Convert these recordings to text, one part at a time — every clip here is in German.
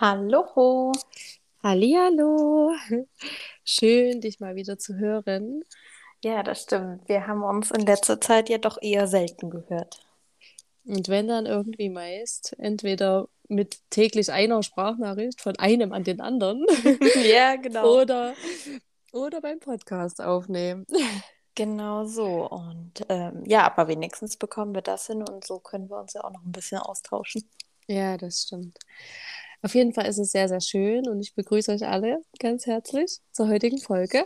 Hallo. Hallihallo. Schön, dich mal wieder zu hören. Ja, das stimmt. Wir haben uns in letzter Zeit ja doch eher selten gehört. Und wenn dann irgendwie meist, entweder mit täglich einer Sprachnachricht von einem an den anderen Ja, genau. oder, oder beim Podcast aufnehmen. Genau so. Und ähm, ja, aber wenigstens bekommen wir das hin und so können wir uns ja auch noch ein bisschen austauschen. Ja, das stimmt. Auf jeden Fall ist es sehr, sehr schön und ich begrüße euch alle ganz herzlich zur heutigen Folge.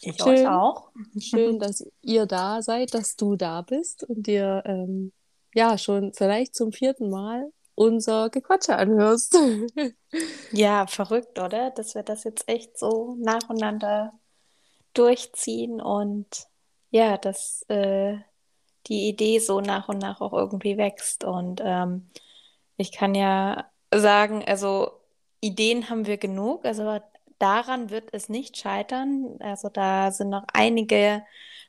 Ich Schön. euch auch. Schön, dass ihr da seid, dass du da bist und dir ähm, ja schon vielleicht zum vierten Mal unser Gequatsche anhörst. Ja, verrückt, oder? Dass wir das jetzt echt so nacheinander durchziehen und ja, dass äh, die Idee so nach und nach auch irgendwie wächst. Und ähm, ich kann ja sagen, also Ideen haben wir genug, also daran wird es nicht scheitern. Also da sind noch einige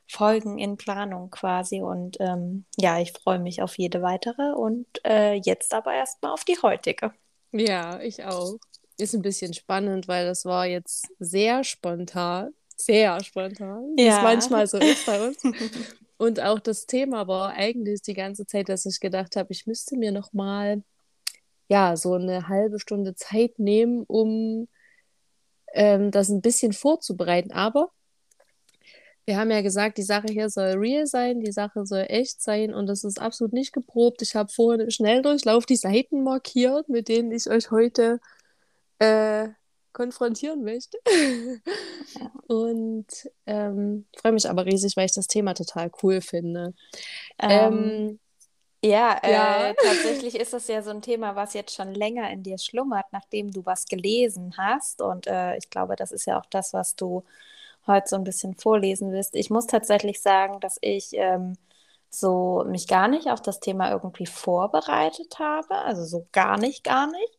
Folgen in Planung quasi und ähm, ja, ich freue mich auf jede weitere und äh, jetzt aber erstmal auf die heutige. Ja, ich auch. Ist ein bisschen spannend, weil das war jetzt sehr spontan. Sehr spontan, wie es Ja. manchmal so ist bei uns. Und auch das Thema war eigentlich die ganze Zeit, dass ich gedacht habe, ich müsste mir noch mal ja so eine halbe Stunde Zeit nehmen, um ähm, das ein bisschen vorzubereiten. Aber wir haben ja gesagt, die Sache hier soll real sein, die Sache soll echt sein und das ist absolut nicht geprobt. Ich habe vorhin im Schnelldurchlauf die Seiten markiert, mit denen ich euch heute äh, konfrontieren möchte. Und ähm, freue mich aber riesig, weil ich das Thema total cool finde. Ähm, Ähm, ja, ja. äh, tatsächlich ist das ja so ein Thema, was jetzt schon länger in dir schlummert, nachdem du was gelesen hast. Und äh, ich glaube, das ist ja auch das, was du heute so ein bisschen vorlesen wirst. Ich muss tatsächlich sagen, dass ich ähm, so mich gar nicht auf das Thema irgendwie vorbereitet habe. Also so gar nicht, gar nicht.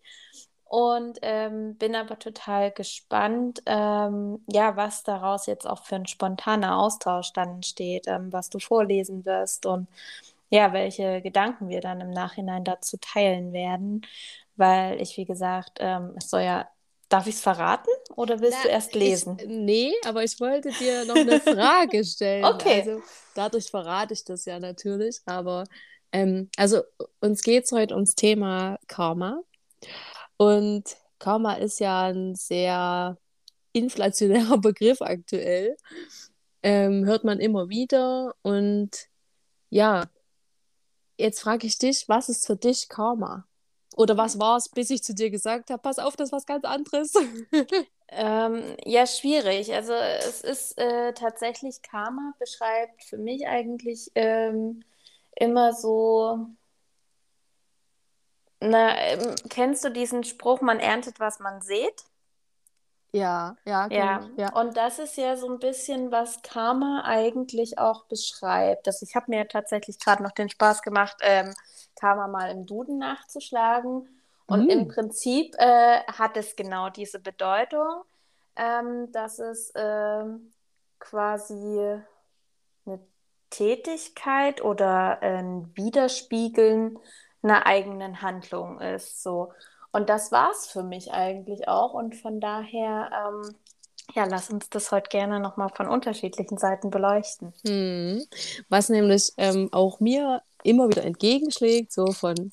Und ähm, bin aber total gespannt, ähm, ja, was daraus jetzt auch für ein spontaner Austausch dann entsteht, ähm, was du vorlesen wirst und ja, welche Gedanken wir dann im Nachhinein dazu teilen werden. Weil ich, wie gesagt, ähm, es soll ja, darf ich es verraten oder willst du Na, erst ich, lesen? nee, aber ich wollte dir noch eine Frage stellen. Okay. Also dadurch verrate ich das ja natürlich, aber ähm, also uns geht es heute ums Thema Karma. Und Karma ist ja ein sehr inflationärer Begriff aktuell. Ähm, hört man immer wieder. Und ja, jetzt frage ich dich, was ist für dich Karma? Oder was war es, bis ich zu dir gesagt habe, pass auf, das ist was ganz anderes. Ähm, ja, schwierig. Also es ist äh, tatsächlich, Karma beschreibt für mich eigentlich ähm, immer so, na, ähm, kennst du diesen Spruch, man erntet, was man sät? Ja, ja, kenn Ja, ja. und das ist ja so ein bisschen, was Karma eigentlich auch beschreibt. Das, ich habe mir tatsächlich gerade noch den Spaß gemacht, ähm, Karma mal im Duden nachzuschlagen. Und im Mm. Prinzip äh, hat es genau diese Bedeutung, ähm, dass es ähm, quasi eine Tätigkeit oder ein Widerspiegeln einer eigenen Handlung ist. So. Und das war es für mich eigentlich auch. Und von daher, ähm, ja, lass uns das heute gerne nochmal von unterschiedlichen Seiten beleuchten. Hm. Was nämlich ähm, auch mir immer wieder entgegenschlägt, so von,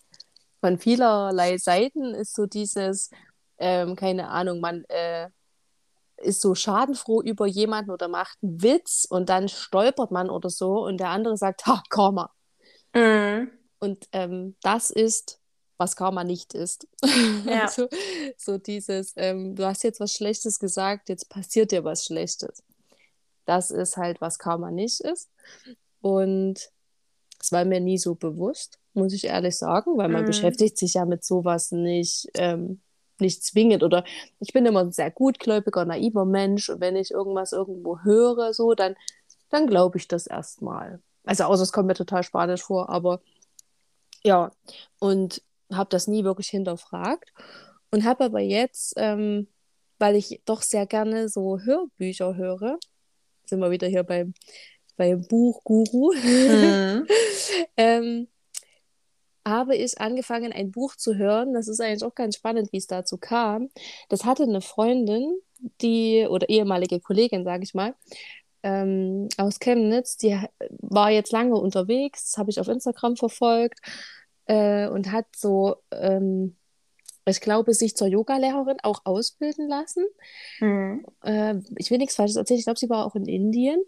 von vielerlei Seiten, ist so dieses, ähm, keine Ahnung, man äh, ist so schadenfroh über jemanden oder macht einen Witz und dann stolpert man oder so und der andere sagt, ha, Karma. Mhm. Und ähm, das ist, was Karma nicht ist. Ja. Also, so dieses, ähm, du hast jetzt was Schlechtes gesagt, jetzt passiert dir was Schlechtes. Das ist halt, was Karma nicht ist. Und es war mir nie so bewusst, muss ich ehrlich sagen, weil man Mhm. beschäftigt sich ja mit sowas nicht, ähm, nicht zwingend. Oder ich bin immer ein sehr gutgläubiger, naiver Mensch und wenn ich irgendwas irgendwo höre, so, dann, dann glaube ich das erstmal. Also außer es kommt mir total spanisch vor, aber ja, und habe das nie wirklich hinterfragt und habe aber jetzt, ähm, weil ich doch sehr gerne so Hörbücher höre, sind wir wieder hier beim, beim Buchguru, Mhm. ähm, habe ich angefangen, ein Buch zu hören. Das ist eigentlich auch ganz spannend, wie es dazu kam. Das hatte eine Freundin, die, oder ehemalige Kollegin, sage ich mal, ähm, aus Chemnitz, die war jetzt lange unterwegs, habe ich auf Instagram verfolgt äh, und hat so, ähm, ich glaube, sich zur Yogalehrerin auch ausbilden lassen. Mhm. Äh, ich will nichts Falsches erzählen, ich glaube, sie war auch in Indien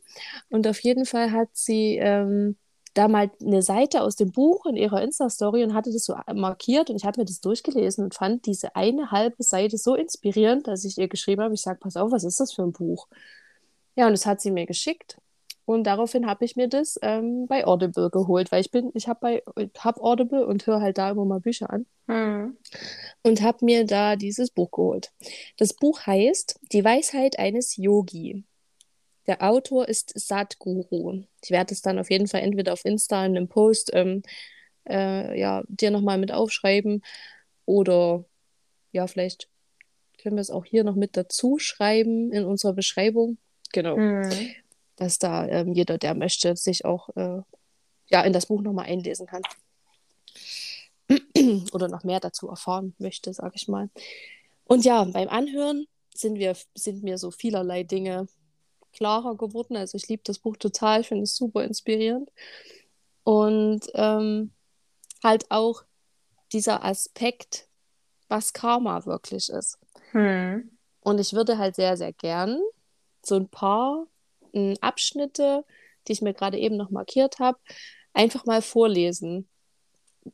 und auf jeden Fall hat sie ähm, da mal eine Seite aus dem Buch in ihrer Insta-Story und hatte das so markiert und ich habe mir das durchgelesen und fand diese eine halbe Seite so inspirierend, dass ich ihr geschrieben habe, ich sage, pass auf, was ist das für ein Buch? Ja, und das hat sie mir geschickt und daraufhin habe ich mir das ähm, bei Audible geholt, weil ich bin, ich habe bei hab Audible und höre halt da immer mal Bücher an mhm. und habe mir da dieses Buch geholt. Das Buch heißt Die Weisheit eines Yogi. Der Autor ist Sadhguru. Ich werde es dann auf jeden Fall entweder auf Insta in einem Post ähm, äh, ja, dir nochmal mit aufschreiben oder ja, vielleicht können wir es auch hier noch mit dazu schreiben in unserer Beschreibung. Genau. Mhm. Dass da ähm, jeder, der möchte, sich auch äh, ja, in das Buch nochmal einlesen kann. oder noch mehr dazu erfahren möchte, sage ich mal. Und ja, beim Anhören sind, wir, sind mir so vielerlei Dinge klarer geworden. Also ich liebe das Buch total, finde es super inspirierend. Und ähm, halt auch dieser Aspekt, was Karma wirklich ist. Hm. Und ich würde halt sehr, sehr gern so ein paar hm, Abschnitte, die ich mir gerade eben noch markiert habe, einfach mal vorlesen.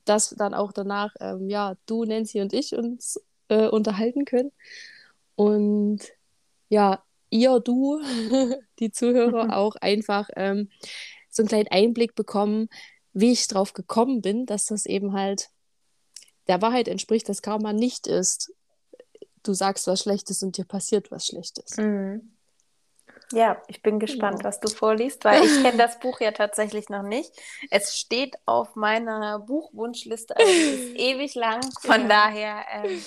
Dass dann auch danach, ähm, ja, du, Nancy und ich uns äh, unterhalten können. Und ja, ihr, du, die Zuhörer auch einfach ähm, so einen kleinen Einblick bekommen, wie ich drauf gekommen bin, dass das eben halt der Wahrheit entspricht, dass Karma nicht ist. Du sagst was Schlechtes und dir passiert was Schlechtes. Mhm. Ja, ich bin gespannt, genau. was du vorliest, weil ich kenne das Buch ja tatsächlich noch nicht. Es steht auf meiner Buchwunschliste, also es ist ewig lang. Von ja. daher ähm,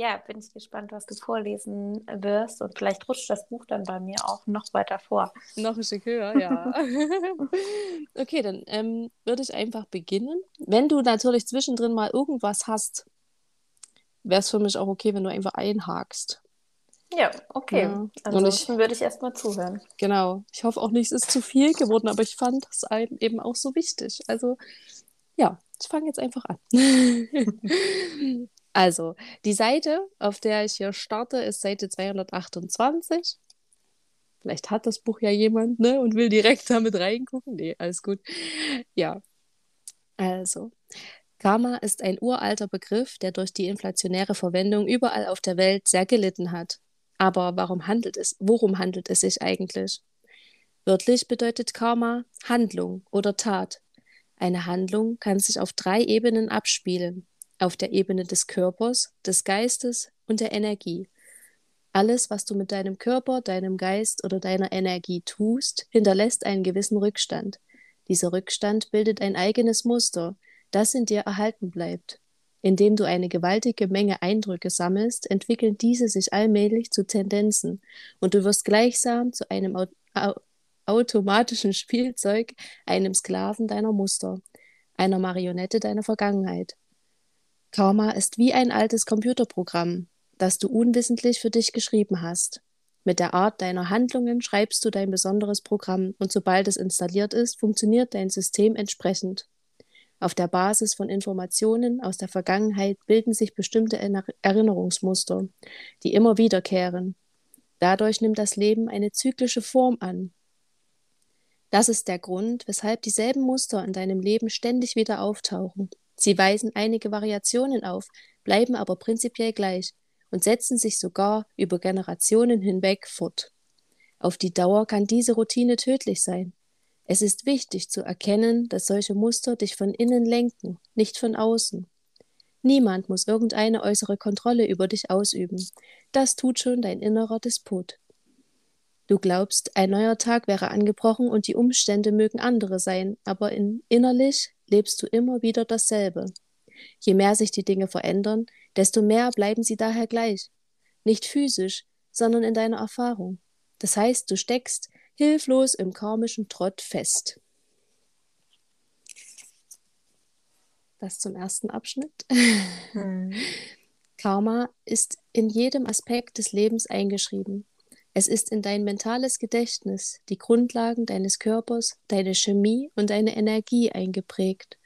ja, bin ich gespannt, was du vorlesen wirst. Und vielleicht rutscht das Buch dann bei mir auch noch weiter vor. Noch ein Stück höher, ja. okay, dann ähm, würde ich einfach beginnen. Wenn du natürlich zwischendrin mal irgendwas hast, wäre es für mich auch okay, wenn du einfach einhakst. Ja, okay. Ja. Ansonsten ich, würde ich erstmal zuhören. Genau. Ich hoffe auch nicht, es ist zu viel geworden, aber ich fand das eben auch so wichtig. Also, ja, ich fange jetzt einfach an. Also, die Seite, auf der ich hier starte, ist Seite 228. Vielleicht hat das Buch ja jemand, ne, und will direkt damit reingucken. Nee, alles gut. Ja. Also, Karma ist ein uralter Begriff, der durch die inflationäre Verwendung überall auf der Welt sehr gelitten hat. Aber warum handelt es, worum handelt es sich eigentlich? Wörtlich bedeutet Karma Handlung oder Tat. Eine Handlung kann sich auf drei Ebenen abspielen auf der Ebene des Körpers, des Geistes und der Energie. Alles, was du mit deinem Körper, deinem Geist oder deiner Energie tust, hinterlässt einen gewissen Rückstand. Dieser Rückstand bildet ein eigenes Muster, das in dir erhalten bleibt. Indem du eine gewaltige Menge Eindrücke sammelst, entwickeln diese sich allmählich zu Tendenzen und du wirst gleichsam zu einem au automatischen Spielzeug, einem Sklaven deiner Muster, einer Marionette deiner Vergangenheit. Karma ist wie ein altes Computerprogramm, das du unwissentlich für dich geschrieben hast. Mit der Art deiner Handlungen schreibst du dein besonderes Programm und sobald es installiert ist, funktioniert dein System entsprechend. Auf der Basis von Informationen aus der Vergangenheit bilden sich bestimmte Erinnerungsmuster, die immer wiederkehren. Dadurch nimmt das Leben eine zyklische Form an. Das ist der Grund, weshalb dieselben Muster in deinem Leben ständig wieder auftauchen. Sie weisen einige Variationen auf, bleiben aber prinzipiell gleich und setzen sich sogar über Generationen hinweg fort. Auf die Dauer kann diese Routine tödlich sein. Es ist wichtig zu erkennen, dass solche Muster dich von innen lenken, nicht von außen. Niemand muss irgendeine äußere Kontrolle über dich ausüben. Das tut schon dein innerer Despot. Du glaubst, ein neuer Tag wäre angebrochen und die Umstände mögen andere sein, aber in, innerlich lebst du immer wieder dasselbe. Je mehr sich die Dinge verändern, desto mehr bleiben sie daher gleich. Nicht physisch, sondern in deiner Erfahrung. Das heißt, du steckst hilflos im karmischen Trott fest. das zum ersten Abschnitt. Mhm. Karma ist in jedem Aspekt des Lebens eingeschrieben. Es ist in dein mentales Gedächtnis, die Grundlagen deines Körpers, deine Chemie und deine Energie eingeprägt.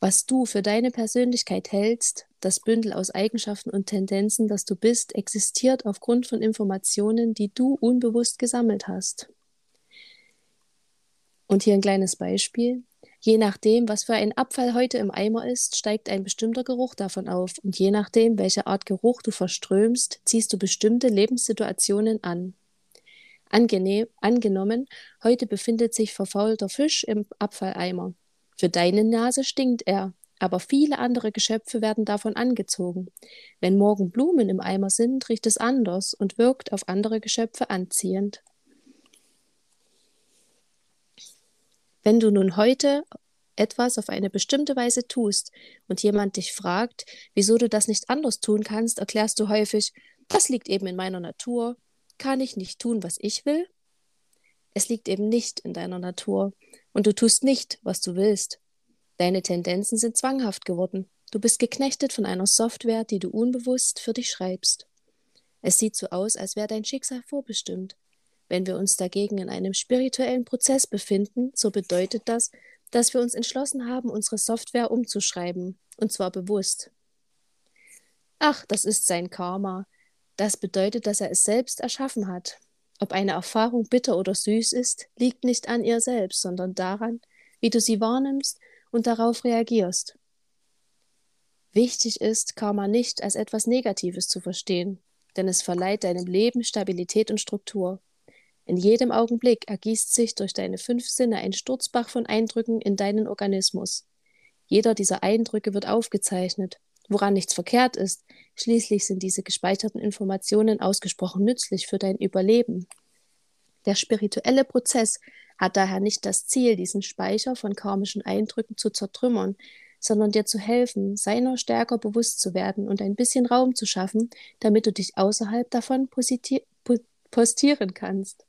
Was du für deine Persönlichkeit hältst, das Bündel aus Eigenschaften und Tendenzen, das du bist, existiert aufgrund von Informationen, die du unbewusst gesammelt hast. Und hier ein kleines Beispiel. Je nachdem, was für ein Abfall heute im Eimer ist, steigt ein bestimmter Geruch davon auf. Und je nachdem, welche Art Geruch du verströmst, ziehst du bestimmte Lebenssituationen an. Angenehm, angenommen, heute befindet sich verfaulter Fisch im Abfalleimer. Für deine Nase stinkt er, aber viele andere Geschöpfe werden davon angezogen. Wenn morgen Blumen im Eimer sind, riecht es anders und wirkt auf andere Geschöpfe anziehend. Wenn du nun heute etwas auf eine bestimmte Weise tust und jemand dich fragt, wieso du das nicht anders tun kannst, erklärst du häufig, das liegt eben in meiner Natur, kann ich nicht tun, was ich will? Es liegt eben nicht in deiner Natur und du tust nicht, was du willst. Deine Tendenzen sind zwanghaft geworden. Du bist geknechtet von einer Software, die du unbewusst für dich schreibst. Es sieht so aus, als wäre dein Schicksal vorbestimmt. Wenn wir uns dagegen in einem spirituellen Prozess befinden, so bedeutet das, dass wir uns entschlossen haben, unsere Software umzuschreiben, und zwar bewusst. Ach, das ist sein Karma. Das bedeutet, dass er es selbst erschaffen hat. Ob eine Erfahrung bitter oder süß ist, liegt nicht an ihr selbst, sondern daran, wie du sie wahrnimmst und darauf reagierst. Wichtig ist, Karma nicht als etwas Negatives zu verstehen, denn es verleiht deinem Leben Stabilität und Struktur. In jedem Augenblick ergießt sich durch deine fünf Sinne ein Sturzbach von Eindrücken in deinen Organismus. Jeder dieser Eindrücke wird aufgezeichnet, woran nichts verkehrt ist. Schließlich sind diese gespeicherten Informationen ausgesprochen nützlich für dein Überleben. Der spirituelle Prozess hat daher nicht das Ziel, diesen Speicher von karmischen Eindrücken zu zertrümmern, sondern dir zu helfen, seiner stärker bewusst zu werden und ein bisschen Raum zu schaffen, damit du dich außerhalb davon postieren kannst.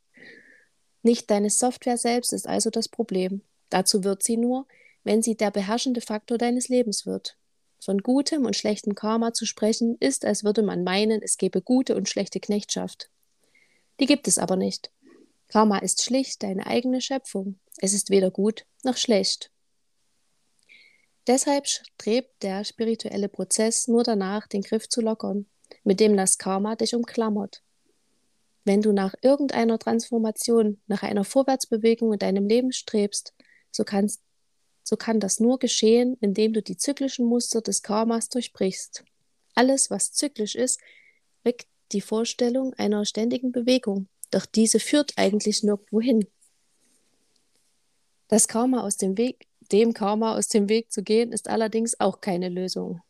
Nicht deine Software selbst ist also das Problem. Dazu wird sie nur, wenn sie der beherrschende Faktor deines Lebens wird. Von gutem und schlechtem Karma zu sprechen, ist, als würde man meinen, es gebe gute und schlechte Knechtschaft. Die gibt es aber nicht. Karma ist schlicht deine eigene Schöpfung. Es ist weder gut noch schlecht. Deshalb strebt der spirituelle Prozess nur danach, den Griff zu lockern, mit dem das Karma dich umklammert. Wenn du nach irgendeiner Transformation, nach einer Vorwärtsbewegung in deinem Leben strebst, so, kannst, so kann das nur geschehen, indem du die zyklischen Muster des Karmas durchbrichst. Alles, was zyklisch ist, weckt die Vorstellung einer ständigen Bewegung, doch diese führt eigentlich nirgendwo hin. Das Karma aus dem Weg, dem Karma aus dem Weg zu gehen, ist allerdings auch keine Lösung.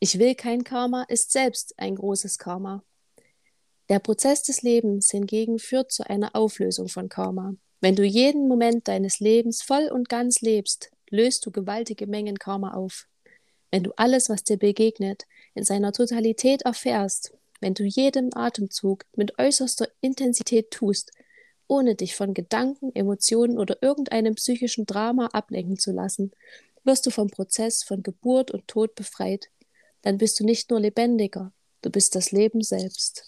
Ich will kein Karma ist selbst ein großes Karma. Der Prozess des Lebens hingegen führt zu einer Auflösung von Karma. Wenn du jeden Moment deines Lebens voll und ganz lebst, löst du gewaltige Mengen Karma auf. Wenn du alles, was dir begegnet, in seiner Totalität erfährst, wenn du jeden Atemzug mit äußerster Intensität tust, ohne dich von Gedanken, Emotionen oder irgendeinem psychischen Drama ablenken zu lassen, wirst du vom Prozess von Geburt und Tod befreit. Dann bist du nicht nur lebendiger, du bist das Leben selbst.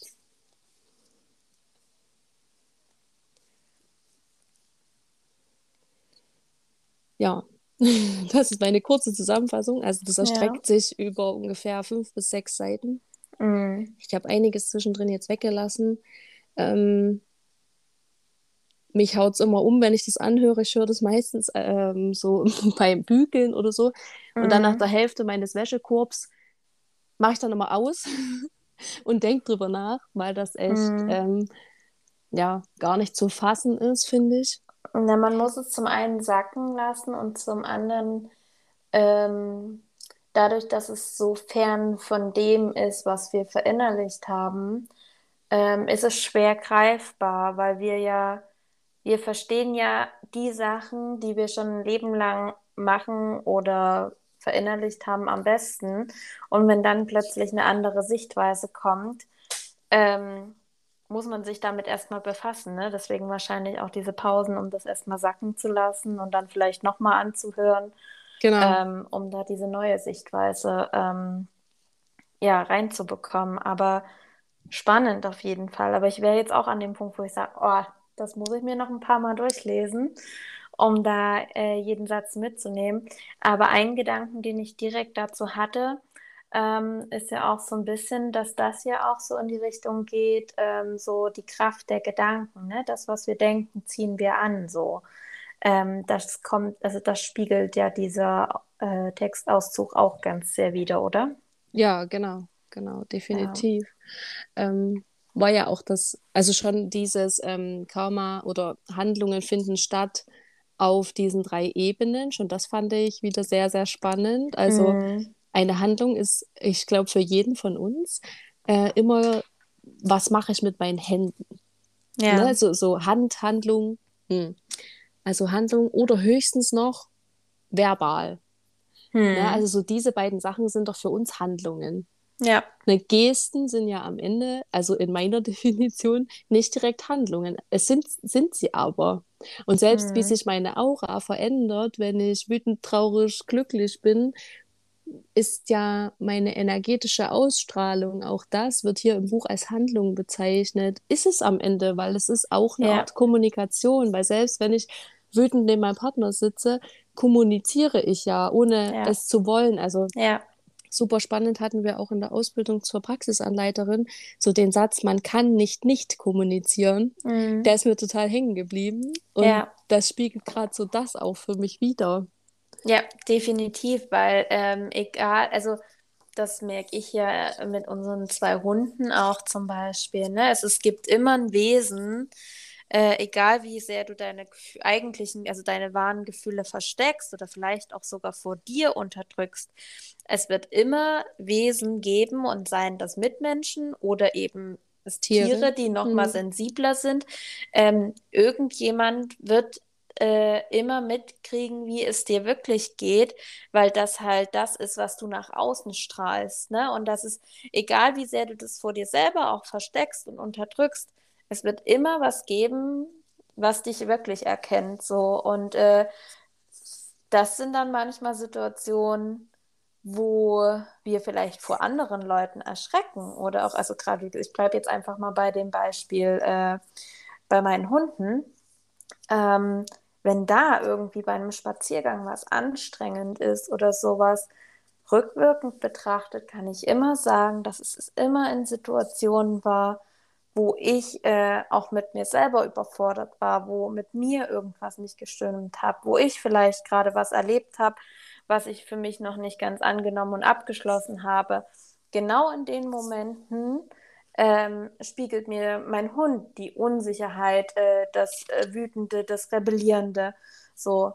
Ja, das ist meine kurze Zusammenfassung. Also das erstreckt ja. sich über ungefähr fünf bis sechs Seiten. Mhm. Ich habe einiges zwischendrin jetzt weggelassen. Ähm, mich haut es immer um, wenn ich das anhöre. Ich höre das meistens ähm, so beim Bügeln oder so. Und mhm. dann nach der Hälfte meines Wäschekorbs mache ich dann immer aus und denke drüber nach, weil das echt mhm. ähm, ja, gar nicht zu fassen ist, finde ich. Ja, man muss es zum einen sacken lassen und zum anderen ähm, dadurch, dass es so fern von dem ist, was wir verinnerlicht haben, ähm, ist es schwer greifbar, weil wir ja, wir verstehen ja die Sachen, die wir schon ein Leben lang machen oder verinnerlicht haben, am besten. Und wenn dann plötzlich eine andere Sichtweise kommt, ähm, muss man sich damit erstmal befassen. Ne? Deswegen wahrscheinlich auch diese Pausen, um das erstmal sacken zu lassen und dann vielleicht nochmal anzuhören. Genau. ähm, um da diese neue Sichtweise ähm, ja, reinzubekommen. Aber spannend auf jeden Fall. Aber ich wäre jetzt auch an dem Punkt, wo ich sage, oh, das muss ich mir noch ein paar Mal durchlesen, um da äh, jeden Satz mitzunehmen. Aber ein Gedanken, den ich direkt dazu hatte, ähm, ist ja auch so ein bisschen, dass das ja auch so in die Richtung geht, ähm, so die Kraft der Gedanken, ne? Das, was wir denken, ziehen wir an, so. Ähm, das kommt, also das spiegelt ja dieser äh, Textauszug auch ganz sehr wider, oder? Ja, genau, genau, definitiv. Ja. Ähm, war ja auch das, also schon dieses ähm, Karma oder Handlungen finden statt auf diesen drei Ebenen. Schon das fand ich wieder sehr, sehr spannend. Also mm eine Handlung ist, ich glaube, für jeden von uns äh, immer, was mache ich mit meinen Händen? Ja. Ne? So, so Handhandlung, hm. Also Handlung oder höchstens noch verbal. Hm. Ne? Also so diese beiden Sachen sind doch für uns Handlungen. Ja. Ne, Gesten sind ja am Ende, also in meiner Definition, nicht direkt Handlungen. Es sind, sind sie aber. Und selbst hm. wie sich meine Aura verändert, wenn ich wütend, traurig, glücklich bin, ist ja meine energetische Ausstrahlung, auch das wird hier im Buch als Handlung bezeichnet, ist es am Ende, weil es ist auch eine ja. Art Kommunikation, weil selbst wenn ich wütend neben meinem Partner sitze, kommuniziere ich ja, ohne ja. es zu wollen. Also ja. super spannend hatten wir auch in der Ausbildung zur Praxisanleiterin so den Satz, man kann nicht nicht kommunizieren. Mhm. Der ist mir total hängen geblieben und das spiegelt gerade so das auch für mich wieder. Ja, definitiv, weil ähm, egal, also das merke ich ja mit unseren zwei Hunden auch zum Beispiel. Ne? Es, es gibt immer ein Wesen, äh, egal wie sehr du deine eigentlichen, also deine wahren Gefühle versteckst oder vielleicht auch sogar vor dir unterdrückst, es wird immer Wesen geben und seien das Mitmenschen oder eben Tiere, Tiere die noch mal sensibler sind. Ähm, irgendjemand wird äh, immer mitkriegen, wie es dir wirklich geht, weil das halt das ist, was du nach außen strahlst. Ne? Und das ist, egal wie sehr du das vor dir selber auch versteckst und unterdrückst, es wird immer was geben, was dich wirklich erkennt. So. Und äh, das sind dann manchmal Situationen, wo wir vielleicht vor anderen Leuten erschrecken oder auch, also gerade, ich bleibe jetzt einfach mal bei dem Beispiel äh, bei meinen Hunden. Ähm, wenn da irgendwie bei einem Spaziergang was anstrengend ist oder sowas, rückwirkend betrachtet, kann ich immer sagen, dass es immer in Situationen war, wo ich äh, auch mit mir selber überfordert war, wo mit mir irgendwas nicht gestimmt hat, wo ich vielleicht gerade was erlebt habe, was ich für mich noch nicht ganz angenommen und abgeschlossen habe. Genau in den Momenten ähm, spiegelt mir mein Hund die Unsicherheit, äh, das äh, Wütende, das Rebellierende, so.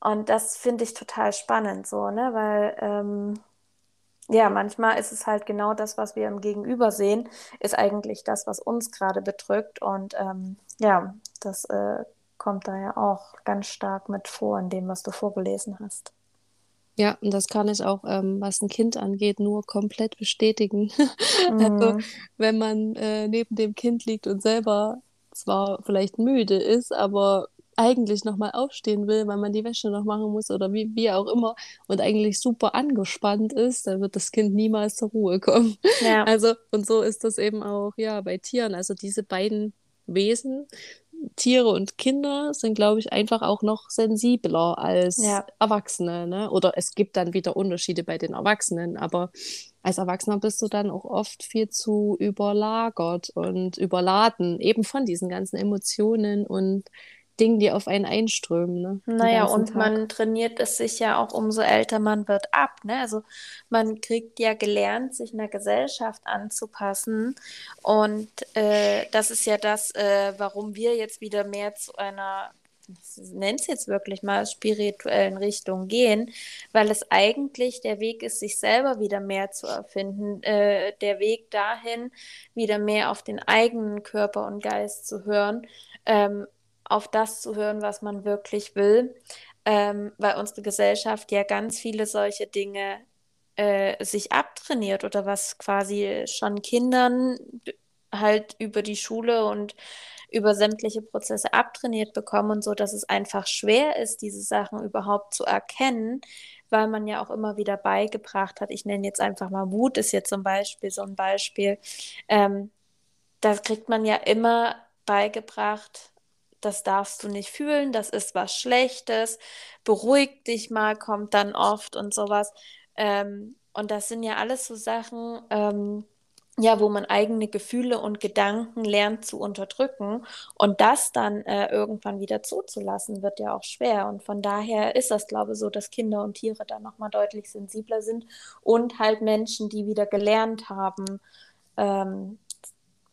Und das finde ich total spannend, so, ne, weil, ähm, ja, manchmal ist es halt genau das, was wir im Gegenüber sehen, ist eigentlich das, was uns gerade bedrückt. Und ähm, ja, das äh, kommt da ja auch ganz stark mit vor in dem, was du vorgelesen hast. Ja, und das kann ich auch, ähm, was ein Kind angeht, nur komplett bestätigen. Also, mhm. wenn man äh, neben dem Kind liegt und selber zwar vielleicht müde ist, aber eigentlich nochmal aufstehen will, weil man die Wäsche noch machen muss oder wie, wie auch immer und eigentlich super angespannt ist, dann wird das Kind niemals zur Ruhe kommen. Ja. Also, und so ist das eben auch, ja, bei Tieren. Also diese beiden Wesen Tiere und Kinder sind, glaube ich, einfach auch noch sensibler als ja. Erwachsene. Ne? Oder es gibt dann wieder Unterschiede bei den Erwachsenen, aber als Erwachsener bist du dann auch oft viel zu überlagert und überladen, eben von diesen ganzen Emotionen und Dingen, die auf einen einströmen. Ne? Naja, und Tag. man trainiert es sich ja auch, umso älter man wird, ab. Ne? Also man kriegt ja gelernt, sich einer Gesellschaft anzupassen. Und äh, das ist ja das, äh, warum wir jetzt wieder mehr zu einer nennt es jetzt wirklich mal spirituellen Richtung gehen, weil es eigentlich der Weg ist, sich selber wieder mehr zu erfinden, äh, der Weg dahin, wieder mehr auf den eigenen Körper und Geist zu hören, ähm, auf das zu hören, was man wirklich will, ähm, weil unsere Gesellschaft ja ganz viele solche Dinge äh, sich abtrainiert oder was quasi schon Kindern halt über die Schule und über sämtliche Prozesse abtrainiert bekommen und so, dass es einfach schwer ist, diese Sachen überhaupt zu erkennen, weil man ja auch immer wieder beigebracht hat. Ich nenne jetzt einfach mal Wut, ist jetzt zum Beispiel so ein Beispiel. Ähm, da kriegt man ja immer beigebracht, das darfst du nicht fühlen, das ist was Schlechtes, beruhig dich mal, kommt dann oft und sowas. Ähm, und das sind ja alles so Sachen, ähm, ja, wo man eigene Gefühle und Gedanken lernt zu unterdrücken. Und das dann äh, irgendwann wieder zuzulassen, wird ja auch schwer. Und von daher ist das, glaube ich, so, dass Kinder und Tiere da nochmal deutlich sensibler sind und halt Menschen, die wieder gelernt haben, ähm,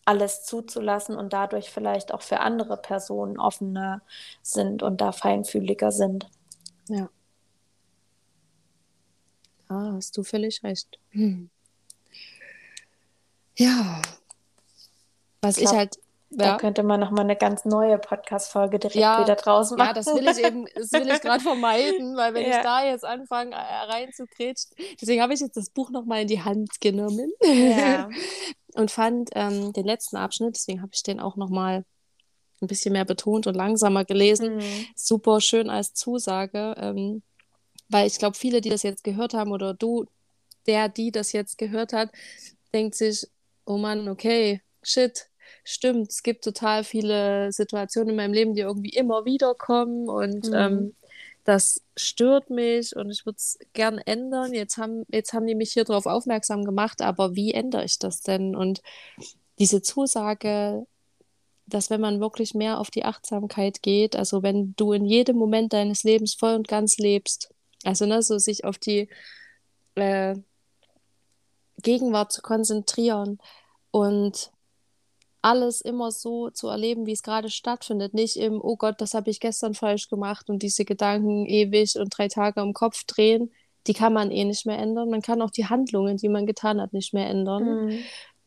alles zuzulassen und dadurch vielleicht auch für andere Personen offener sind und da feinfühliger sind. Ja. Ah, hast du völlig recht. Hm. Ja. Was ich, glaub, ich halt. Ja. Da könnte man nochmal eine ganz neue Podcast-Folge direkt ja, wieder draus machen. Ja, das will ich eben, das will ich gerade vermeiden, weil wenn ja. ich da jetzt anfange äh, reinzukretschen, deswegen habe ich jetzt das Buch nochmal in die Hand genommen ja. und fand ähm, den letzten Abschnitt, deswegen habe ich den auch nochmal ein bisschen mehr betont und langsamer gelesen, mhm. super schön als Zusage, ähm, weil ich glaube, viele, die das jetzt gehört haben oder du, der, die das jetzt gehört hat, denkt sich, oh Mann, okay, shit, stimmt, es gibt total viele Situationen in meinem Leben, die irgendwie immer wieder kommen und mhm. ähm, das stört mich und ich würde es gern ändern. Jetzt haben, jetzt haben die mich hier drauf aufmerksam gemacht, aber wie ändere ich das denn? Und diese Zusage, dass wenn man wirklich mehr auf die Achtsamkeit geht, also wenn du in jedem Moment deines Lebens voll und ganz lebst, also ne, so sich auf die äh, Gegenwart zu konzentrieren und alles immer so zu erleben, wie es gerade stattfindet. Nicht im, oh Gott, das habe ich gestern falsch gemacht und diese Gedanken ewig und drei Tage im Kopf drehen, die kann man eh nicht mehr ändern. Man kann auch die Handlungen, die man getan hat, nicht mehr ändern. Mhm.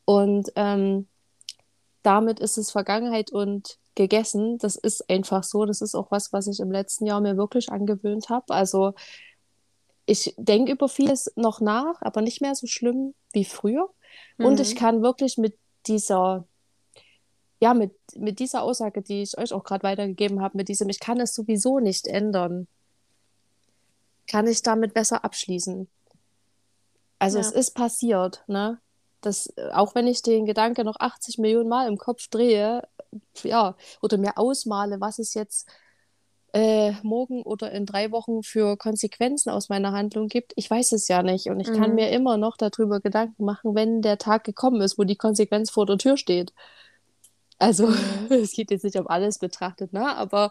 Und ähm, damit ist es Vergangenheit und gegessen. Das ist einfach so. Das ist auch was, was ich im letzten Jahr mir wirklich angewöhnt habe. Also ich denke über vieles noch nach, aber nicht mehr so schlimm wie früher. Mhm. Und ich mhm. kann wirklich mit dieser, ja, mit, mit dieser Aussage, die ich euch auch gerade weitergegeben habe, mit diesem, ich kann es sowieso nicht ändern, kann ich damit besser abschließen. Also ja. es ist passiert, ne? Das, auch wenn ich den Gedanke noch 80 Millionen Mal im Kopf drehe, ja, oder mir ausmale, was es jetzt äh, morgen oder in drei Wochen für Konsequenzen aus meiner Handlung gibt, ich weiß es ja nicht. Und ich mhm. kann mir immer noch darüber Gedanken machen, wenn der Tag gekommen ist, wo die Konsequenz vor der Tür steht. Also, es geht jetzt nicht um alles betrachtet, ne? Aber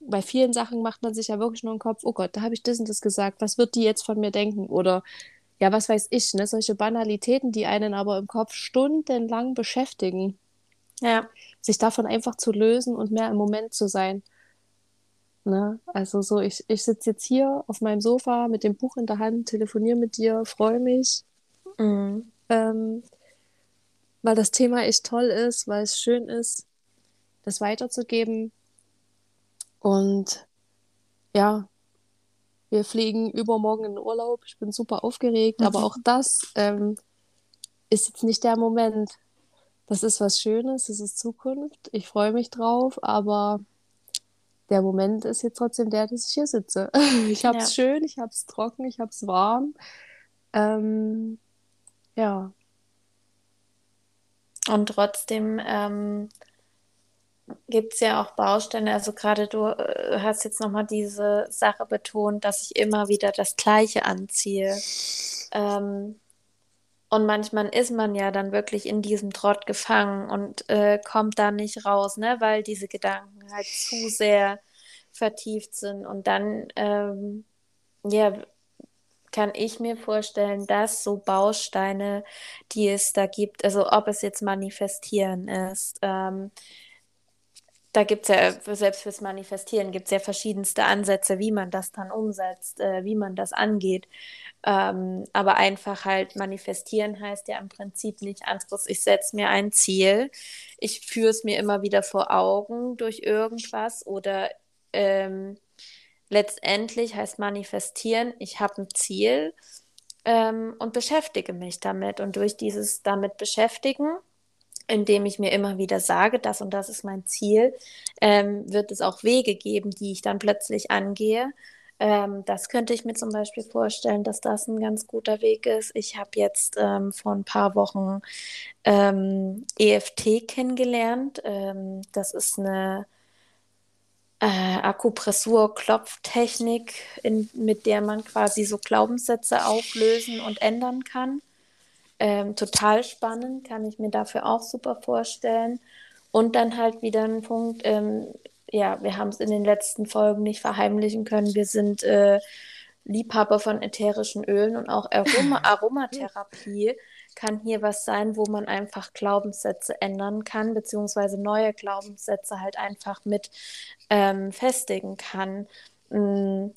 bei vielen Sachen macht man sich ja wirklich nur im Kopf, oh Gott, da habe ich das und das gesagt, was wird die jetzt von mir denken? Oder ja, was weiß ich, ne? Solche Banalitäten, die einen aber im Kopf stundenlang beschäftigen. Ja. Sich davon einfach zu lösen und mehr im Moment zu sein. Ne? Also so, ich, ich sitze jetzt hier auf meinem Sofa mit dem Buch in der Hand, telefoniere mit dir, freue mich, mhm. ähm, weil das Thema echt toll ist, weil es schön ist, das weiterzugeben. Und ja, wir fliegen übermorgen in Urlaub. Ich bin super aufgeregt, mhm. aber auch das ähm, ist jetzt nicht der Moment. Das ist was Schönes, das ist Zukunft. Ich freue mich drauf, aber der Moment ist jetzt trotzdem der, dass ich hier sitze. Ich habe es ja. schön, ich habe es trocken, ich habe es warm. Ähm, ja. Und trotzdem ähm, gibt es ja auch Bausteine. Also gerade du äh, hast jetzt nochmal diese Sache betont, dass ich immer wieder das Gleiche anziehe. Ähm, und manchmal ist man ja dann wirklich in diesem Trott gefangen und äh, kommt da nicht raus, ne? weil diese Gedanken halt zu sehr vertieft sind. Und dann, ähm, ja, kann ich mir vorstellen, dass so Bausteine, die es da gibt, also ob es jetzt manifestieren ist, ähm, da gibt es ja, selbst fürs Manifestieren gibt es ja verschiedenste Ansätze, wie man das dann umsetzt, äh, wie man das angeht. Ähm, aber einfach halt manifestieren heißt ja im Prinzip nicht anderes. Ich setze mir ein Ziel, ich führe es mir immer wieder vor Augen durch irgendwas oder ähm, letztendlich heißt manifestieren, ich habe ein Ziel ähm, und beschäftige mich damit. Und durch dieses damit beschäftigen indem ich mir immer wieder sage, das und das ist mein Ziel, ähm, wird es auch Wege geben, die ich dann plötzlich angehe. Ähm, das könnte ich mir zum Beispiel vorstellen, dass das ein ganz guter Weg ist. Ich habe jetzt ähm, vor ein paar Wochen ähm, EFT kennengelernt. Ähm, das ist eine äh, Akupressur-Klopftechnik, mit der man quasi so Glaubenssätze auflösen und ändern kann. Ähm, total spannend, kann ich mir dafür auch super vorstellen. Und dann halt wieder ein Punkt, ähm, ja, wir haben es in den letzten Folgen nicht verheimlichen können. Wir sind äh, Liebhaber von ätherischen Ölen und auch Aroma Aromatherapie kann hier was sein, wo man einfach Glaubenssätze ändern kann, beziehungsweise neue Glaubenssätze halt einfach mit ähm, festigen kann. Ein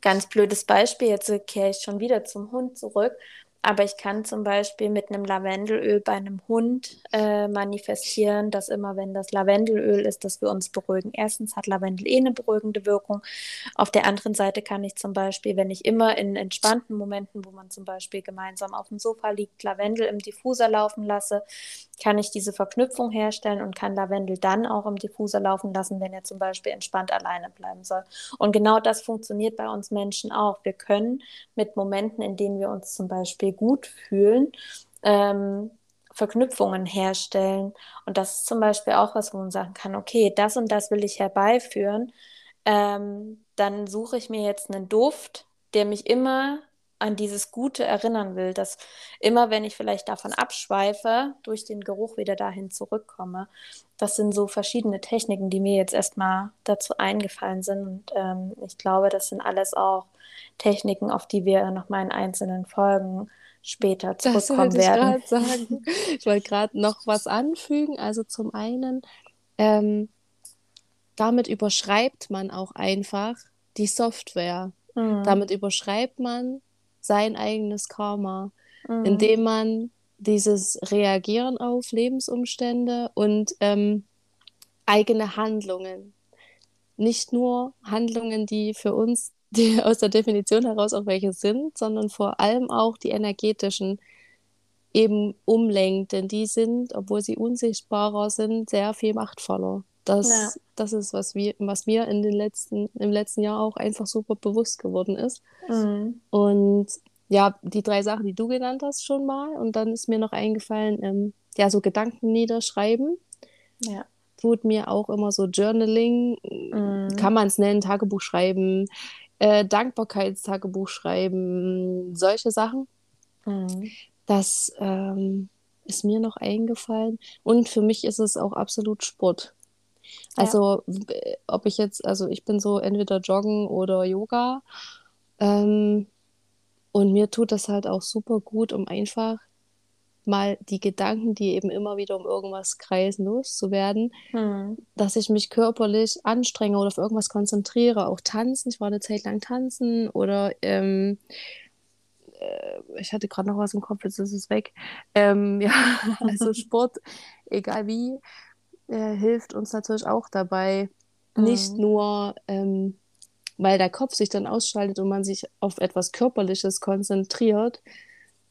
ganz blödes Beispiel, jetzt kehre ich schon wieder zum Hund zurück. Aber ich kann zum Beispiel mit einem Lavendelöl bei einem Hund äh, manifestieren, dass immer, wenn das Lavendelöl ist, dass wir uns beruhigen. Erstens hat Lavendel eh eine beruhigende Wirkung. Auf der anderen Seite kann ich zum Beispiel, wenn ich immer in entspannten Momenten, wo man zum Beispiel gemeinsam auf dem Sofa liegt, Lavendel im Diffuser laufen lasse, kann ich diese Verknüpfung herstellen und kann Lavendel dann auch im Diffuser laufen lassen, wenn er zum Beispiel entspannt alleine bleiben soll. Und genau das funktioniert bei uns Menschen auch. Wir können mit Momenten, in denen wir uns zum Beispiel gut fühlen, ähm, Verknüpfungen herstellen. Und das ist zum Beispiel auch was, wo man sagen kann, okay, das und das will ich herbeiführen. Ähm, dann suche ich mir jetzt einen Duft, der mich immer an dieses Gute erinnern will, dass immer, wenn ich vielleicht davon abschweife, durch den Geruch wieder dahin zurückkomme. Das sind so verschiedene Techniken, die mir jetzt erstmal dazu eingefallen sind. Und ähm, ich glaube, das sind alles auch Techniken, auf die wir nochmal in einzelnen Folgen später zurückkommen das werden. Ich, sagen. ich wollte gerade noch was anfügen. Also zum einen, ähm, damit überschreibt man auch einfach die Software. Mhm. Damit überschreibt man sein eigenes Karma, mhm. indem man dieses Reagieren auf Lebensumstände und ähm, eigene Handlungen, nicht nur Handlungen, die für uns die aus der Definition heraus auch welche sind, sondern vor allem auch die energetischen eben umlenkt, denn die sind, obwohl sie unsichtbarer sind, sehr viel machtvoller. Das, ja. das ist, was, wir, was mir in den letzten, im letzten Jahr auch einfach super bewusst geworden ist. Mhm. Und ja, die drei Sachen, die du genannt hast, schon mal. Und dann ist mir noch eingefallen, ähm, ja, so Gedanken niederschreiben. Ja. Tut mir auch immer so Journaling, mhm. kann man es nennen, Tagebuch schreiben, äh, Dankbarkeitstagebuch schreiben, solche Sachen. Mhm. Das ähm, ist mir noch eingefallen. Und für mich ist es auch absolut Sport. Also, ja. ob ich jetzt, also ich bin so entweder Joggen oder Yoga. Ähm, und mir tut das halt auch super gut, um einfach mal die Gedanken, die eben immer wieder um irgendwas kreisen, loszuwerden, hm. dass ich mich körperlich anstrenge oder auf irgendwas konzentriere. Auch tanzen, ich war eine Zeit lang tanzen oder ähm, äh, ich hatte gerade noch was im Kopf, jetzt ist es weg. Ähm, ja, also Sport, egal wie, äh, hilft uns natürlich auch dabei, hm. nicht nur ähm, weil der Kopf sich dann ausschaltet und man sich auf etwas Körperliches konzentriert,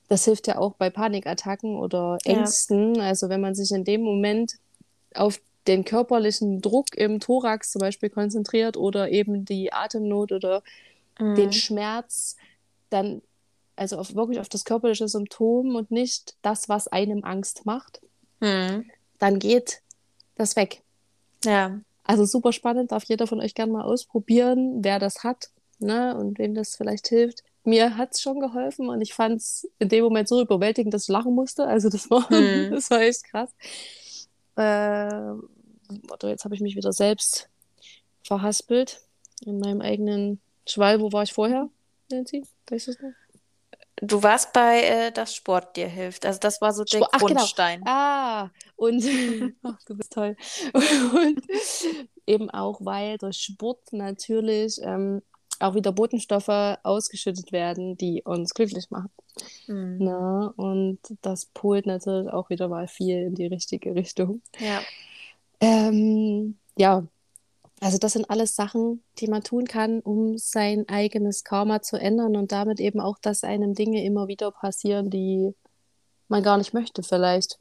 das hilft ja auch bei Panikattacken oder Ängsten. Ja. Also wenn man sich in dem Moment auf den körperlichen Druck im Thorax zum Beispiel konzentriert oder eben die Atemnot oder mhm. den Schmerz, dann also auf, wirklich auf das körperliche Symptom und nicht das, was einem Angst macht, mhm. dann geht das weg. Ja. Also super spannend, darf jeder von euch gerne mal ausprobieren, wer das hat ne, und wem das vielleicht hilft mir hat es schon geholfen und ich fand es in dem Moment so überwältigend, dass ich lachen musste. Also das war, hm. das war echt krass. Äh, warte, jetzt habe ich mich wieder selbst verhaspelt in meinem eigenen Schwall. Wo war ich vorher, Nancy? Weißt du es noch? Du warst bei äh, das Sport dir hilft. Also das war so der Sport, Grundstein. Ach, genau. Ah, und ach, du bist toll. und eben auch, weil durch Sport natürlich ähm, auch wieder Botenstoffe ausgeschüttet werden, die uns glücklich machen. Mhm. Na, ne? und das polt natürlich auch wieder mal viel in die richtige Richtung. Ja. Ähm, ja, also das sind alles Sachen, die man tun kann, um sein eigenes Karma zu ändern und damit eben auch, dass einem Dinge immer wieder passieren, die man gar nicht möchte vielleicht.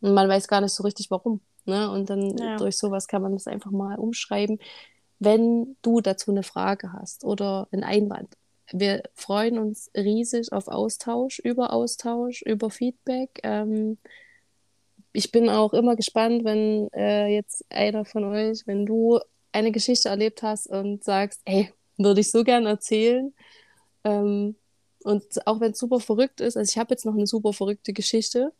Und man weiß gar nicht so richtig, warum. Ne? Und dann Ja. durch sowas kann man das einfach mal umschreiben. Wenn du dazu eine Frage hast oder einen Einwand, wir freuen uns riesig auf Austausch, über Austausch, über Feedback. Ähm, ich bin auch immer gespannt, wenn äh, jetzt einer von euch, wenn du eine Geschichte erlebt hast und sagst, ey, würde ich so gern erzählen. Ähm, und auch wenn es super verrückt ist, also ich habe jetzt noch eine super verrückte Geschichte.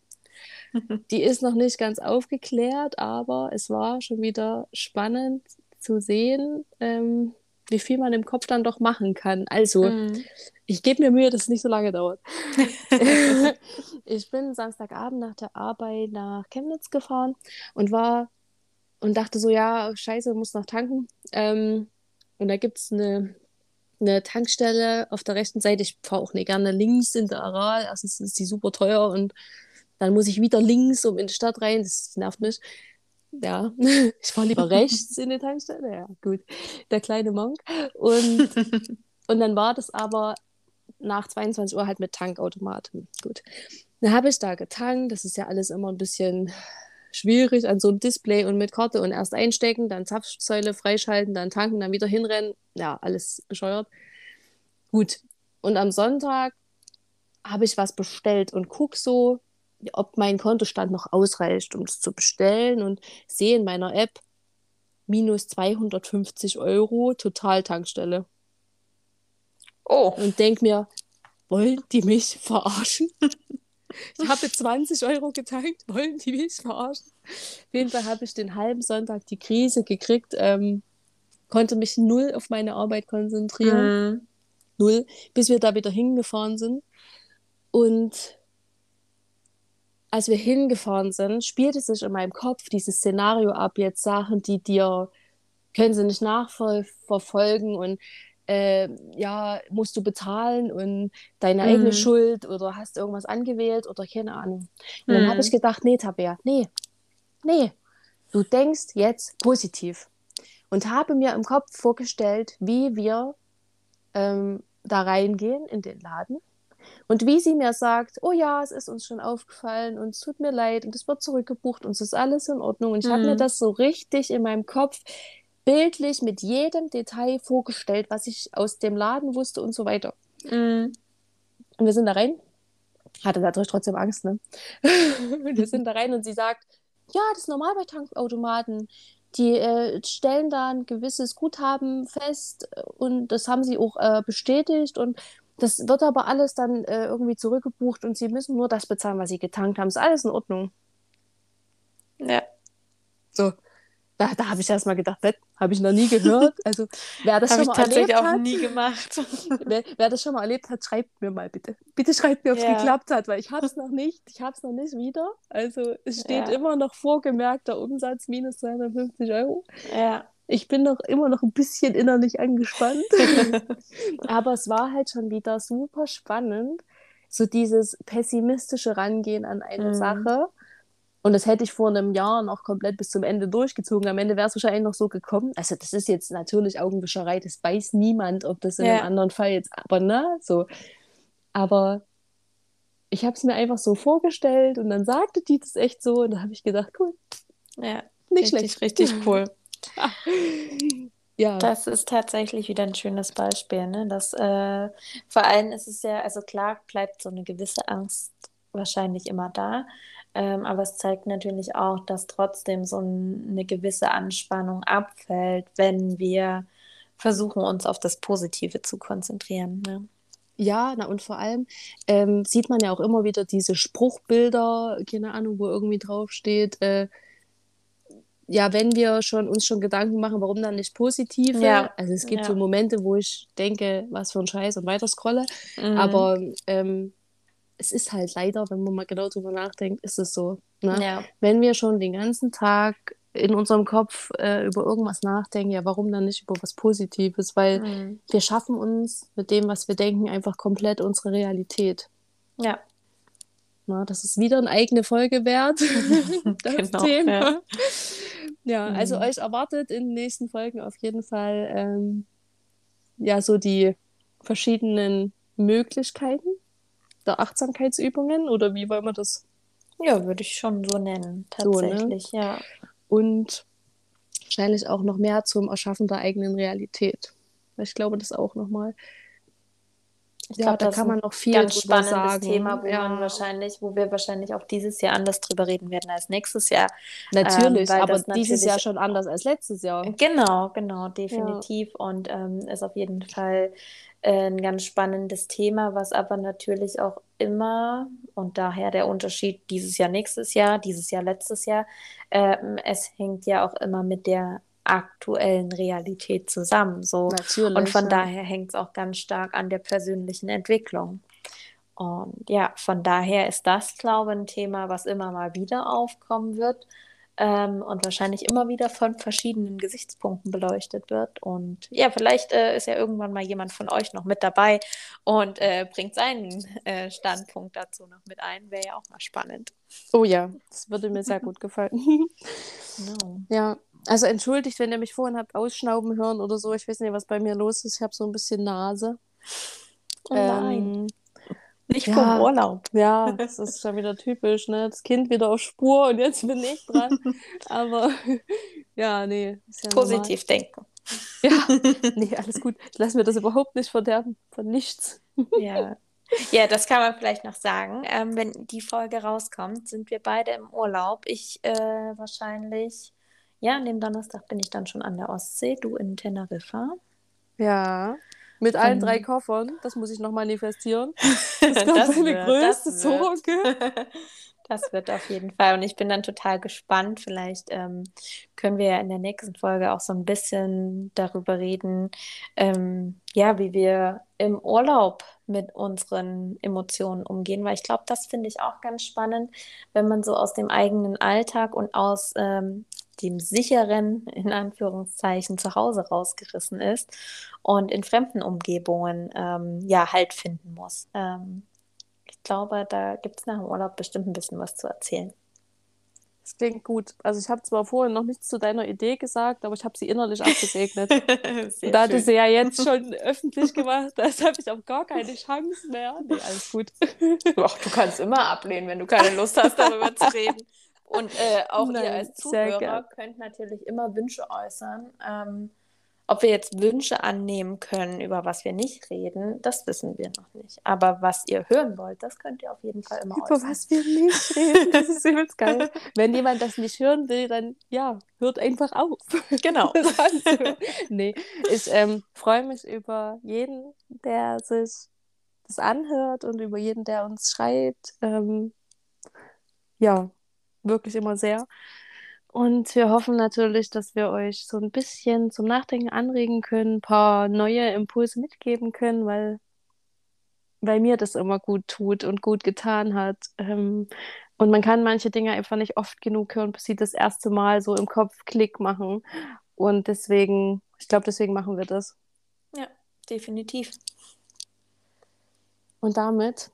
Die ist noch nicht ganz aufgeklärt, aber es war schon wieder spannend zu sehen, ähm, wie viel man im Kopf dann doch machen kann. Also, Mhm. ich gebe mir Mühe, dass es nicht so lange dauert. ich bin Samstagabend nach der Arbeit nach Chemnitz gefahren und war und dachte so, ja, scheiße, muss noch tanken. Ähm, und da gibt es eine, eine Tankstelle auf der rechten Seite. Ich fahre auch nicht gerne links in der Aral. Erstens ist die super teuer und dann muss ich wieder links um in die Stadt rein. Das nervt mich. Ja, ich fahre lieber rechts in die Tankstelle. Ja, gut. Der kleine Monk. Und, und dann war das aber nach 22 Uhr halt mit Tankautomaten. Gut. Dann habe ich da getankt. Das ist ja alles immer ein bisschen schwierig an so einem Display und mit Karte und erst einstecken, dann Zapfsäule freischalten, dann tanken, dann wieder hinrennen. Ja, alles bescheuert. Gut. Und am Sonntag habe ich was bestellt und gucke so, ob mein Kontostand noch ausreicht, um es zu bestellen und sehe in meiner App minus 250 Euro Total-Tankstelle Oh, und denke mir, wollen die mich verarschen? Ich habe 20 Euro getankt, wollen die mich verarschen? Auf jeden Fall habe ich den halben Sonntag die Krise gekriegt, ähm, konnte mich null auf meine Arbeit konzentrieren, Mhm. null, bis wir da wieder hingefahren sind. Und als wir hingefahren sind, spielte sich in meinem Kopf dieses Szenario ab, jetzt Sachen, die dir, können sie nicht nachverfolgen und äh, ja, musst du bezahlen und deine eigene Mhm. Schuld oder hast irgendwas angewählt oder keine Ahnung. Und dann Mhm. habe ich gedacht, nee, Tabea, nee, nee, du denkst jetzt positiv. Und habe mir im Kopf vorgestellt, wie wir ähm, da reingehen in den Laden und wie sie mir sagt, oh ja, es ist uns schon aufgefallen und es tut mir leid und es wird zurückgebucht und es ist alles in Ordnung. Und ich habe mir Mhm. das so richtig in meinem Kopf bildlich mit jedem Detail vorgestellt, was ich aus dem Laden wusste und so weiter. Mhm. Und wir sind da rein, hatte natürlich trotzdem Angst, ne? Wir sind da rein und sie sagt, ja, das ist normal bei Tankautomaten. Die äh, stellen da ein gewisses Guthaben fest und das haben sie auch äh, bestätigt und das wird aber alles dann äh, irgendwie zurückgebucht und sie müssen nur das bezahlen, was sie getankt haben. Ist alles in Ordnung. Ja. So, da, da habe ich erst mal gedacht, das habe ich noch nie gehört. Also, wer das schon mal tatsächlich erlebt auch hat, nie gemacht. wer, wer das schon mal erlebt hat, schreibt mir mal bitte. Bitte schreibt mir, ob es Ja. geklappt hat, weil ich habe es noch nicht. Ich habe es noch nicht wieder. Also es steht Ja. immer noch vorgemerkter Umsatz minus 250 Euro. Ja. Ich bin noch immer noch ein bisschen innerlich angespannt. Aber es war halt schon wieder super spannend, so dieses pessimistische Rangehen an eine Mhm. Sache. Und das hätte ich vor einem Jahr noch komplett bis zum Ende durchgezogen. Am Ende wäre es wahrscheinlich noch so gekommen. Also das ist jetzt natürlich Augenwischerei, das weiß niemand, ob das in Ja. einem anderen Fall jetzt, aber ne, so. Aber ich habe es mir einfach so vorgestellt und dann sagte die das echt so und da habe ich gedacht, cool, Ja. nicht Richtig, schlecht. richtig cool. Ja, Das ist tatsächlich wieder ein schönes Beispiel, ne? Das, äh, vor allem ist es ja, also klar bleibt so eine gewisse Angst wahrscheinlich immer da, ähm, aber es zeigt natürlich auch, dass trotzdem so ein, eine gewisse Anspannung abfällt, wenn wir versuchen, uns auf das Positive zu konzentrieren, ne? Ja, na und vor allem ähm, sieht man ja auch immer wieder diese Spruchbilder, keine Ahnung, wo irgendwie draufsteht, äh, ja, wenn wir schon uns schon Gedanken machen, warum dann nicht positive? Ja, Also es gibt ja. so Momente, wo ich denke, was für ein Scheiß und weiter scrolle. Mhm. Aber ähm, es ist halt leider, wenn man mal genau drüber nachdenkt, ist es so. Ne? Ja, Wenn wir schon den ganzen Tag in unserem Kopf äh, über irgendwas nachdenken, ja, warum dann nicht über was Positives? Weil mhm. wir schaffen uns mit dem, was wir denken, einfach komplett unsere Realität. Ja, Na, das ist wieder eine eigene Folge wert, das Genau, Thema. ja. Ja, also Mhm. euch erwartet in den nächsten Folgen auf jeden Fall ähm, ja so die verschiedenen Möglichkeiten der Achtsamkeitsübungen oder wie wollen wir das Ja, würde ich schon so nennen, tatsächlich, so, ne? ja. Und wahrscheinlich auch noch mehr zum Erschaffen der eigenen Realität. Ich glaube, das auch nochmal ich ja, glaube, da kann man noch viel ganz spannendes sagen. Thema, wo ja. man wahrscheinlich, wo wir wahrscheinlich auch dieses Jahr anders drüber reden werden als nächstes Jahr. Natürlich, ähm, aber natürlich dieses Jahr schon anders als letztes Jahr. Genau, genau, definitiv. Ja. Und ähm, ist auf jeden Fall ein ganz spannendes Thema, was aber natürlich auch immer, und daher der Unterschied dieses Jahr, nächstes Jahr, dieses Jahr, letztes Jahr, äh, es hängt ja auch immer mit der aktuellen Realität zusammen. So. Natürlich, und von ja. daher hängt es auch ganz stark an der persönlichen Entwicklung. Und ja, von daher ist das, glaube ich, ein Thema, was immer mal wieder aufkommen wird ähm, und wahrscheinlich immer wieder von verschiedenen Gesichtspunkten beleuchtet wird. Und ja, vielleicht äh, ist ja irgendwann mal jemand von euch noch mit dabei und äh, bringt seinen äh, Standpunkt dazu noch mit ein. Wäre ja auch mal spannend. Oh ja, das würde mir sehr gut gefallen. Genau. Ja, also entschuldigt, wenn ihr mich vorhin habt ausschnauben hören oder so. Ich weiß nicht, was bei mir los ist. Ich habe so ein bisschen Nase. Oh nein. Ähm, nicht ja, vom Urlaub. Ja, das ist schon wieder typisch, ne? Das Kind wieder auf Spur und jetzt bin ich dran. Aber ja, nee. Ja Positiv normal. denken. Ja, nee, alles gut. Lass mir das überhaupt nicht verderben. Von nichts. Ja. Ja, das kann man vielleicht noch sagen. Ähm, wenn die Folge rauskommt, sind wir beide im Urlaub. Ich äh, wahrscheinlich ja, an dem Donnerstag bin ich dann schon an der Ostsee, du in Teneriffa. Ja, mit allen drei Koffern. Das muss ich noch manifestieren. Das ist das meine wird, größte Sorge. Das wird auf jeden Fall. Und ich bin dann total gespannt. Vielleicht ähm, können wir ja in der nächsten Folge auch so ein bisschen darüber reden, ähm, ja, wie wir im Urlaub mit unseren Emotionen umgehen, weil ich glaube, das finde ich auch ganz spannend, wenn man so aus dem eigenen Alltag und aus ähm, dem sicheren, in Anführungszeichen, zu Hause rausgerissen ist und in fremden Umgebungen ähm, ja Halt finden muss. Ähm, ich glaube, da gibt es nach dem Urlaub bestimmt ein bisschen was zu erzählen. Das klingt gut. Also ich habe zwar vorhin noch nichts zu deiner Idee gesagt, aber ich habe sie innerlich abgesegnet. da hatte sie ja jetzt schon öffentlich gemacht, das habe ich auch gar keine Chance mehr. Nee, alles gut. Ach, du kannst immer ablehnen, wenn du keine Lust hast, darüber zu reden. Und äh, auch Nein, ihr als Zuhörer könnt natürlich immer Wünsche äußern. Ähm, ob wir jetzt Wünsche annehmen können, über was wir nicht reden, das wissen wir noch nicht. Aber was ihr hören wollt, das könnt ihr auf jeden Fall immer Über äußern. was wir nicht reden, das ist übelst geil. Wenn jemand das nicht hören will, dann ja, hört einfach auf. Genau. nee, ich ähm, freue mich über jeden, der sich das anhört und über jeden, der uns schreibt. Ähm, ja, wirklich immer sehr. Und wir hoffen natürlich, dass wir euch so ein bisschen zum Nachdenken anregen können, ein paar neue Impulse mitgeben können, weil, weil mir das immer gut tut und gut getan hat. Ähm, und man kann manche Dinge einfach nicht oft genug hören, bis sie das erste Mal so im Kopf Klick machen. Und deswegen, ich glaube, deswegen machen wir das. Ja, definitiv. Und damit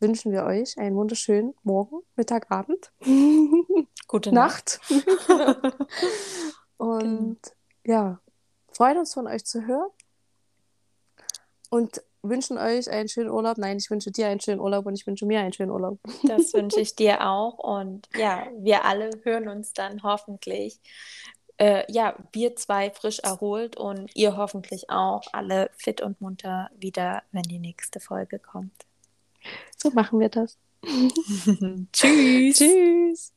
wünschen wir euch einen wunderschönen Morgen, Mittag, Abend. Gute Nacht. Nacht. und ja, freuen uns von euch zu hören und wünschen euch einen schönen Urlaub. Nein, ich wünsche dir einen schönen Urlaub und ich wünsche mir einen schönen Urlaub. Das wünsche ich dir auch. Und ja, wir alle hören uns dann hoffentlich. Äh, ja, wir zwei frisch erholt und ihr hoffentlich auch alle fit und munter wieder, wenn die nächste Folge kommt. So machen wir das. Tschüss. Tschüss.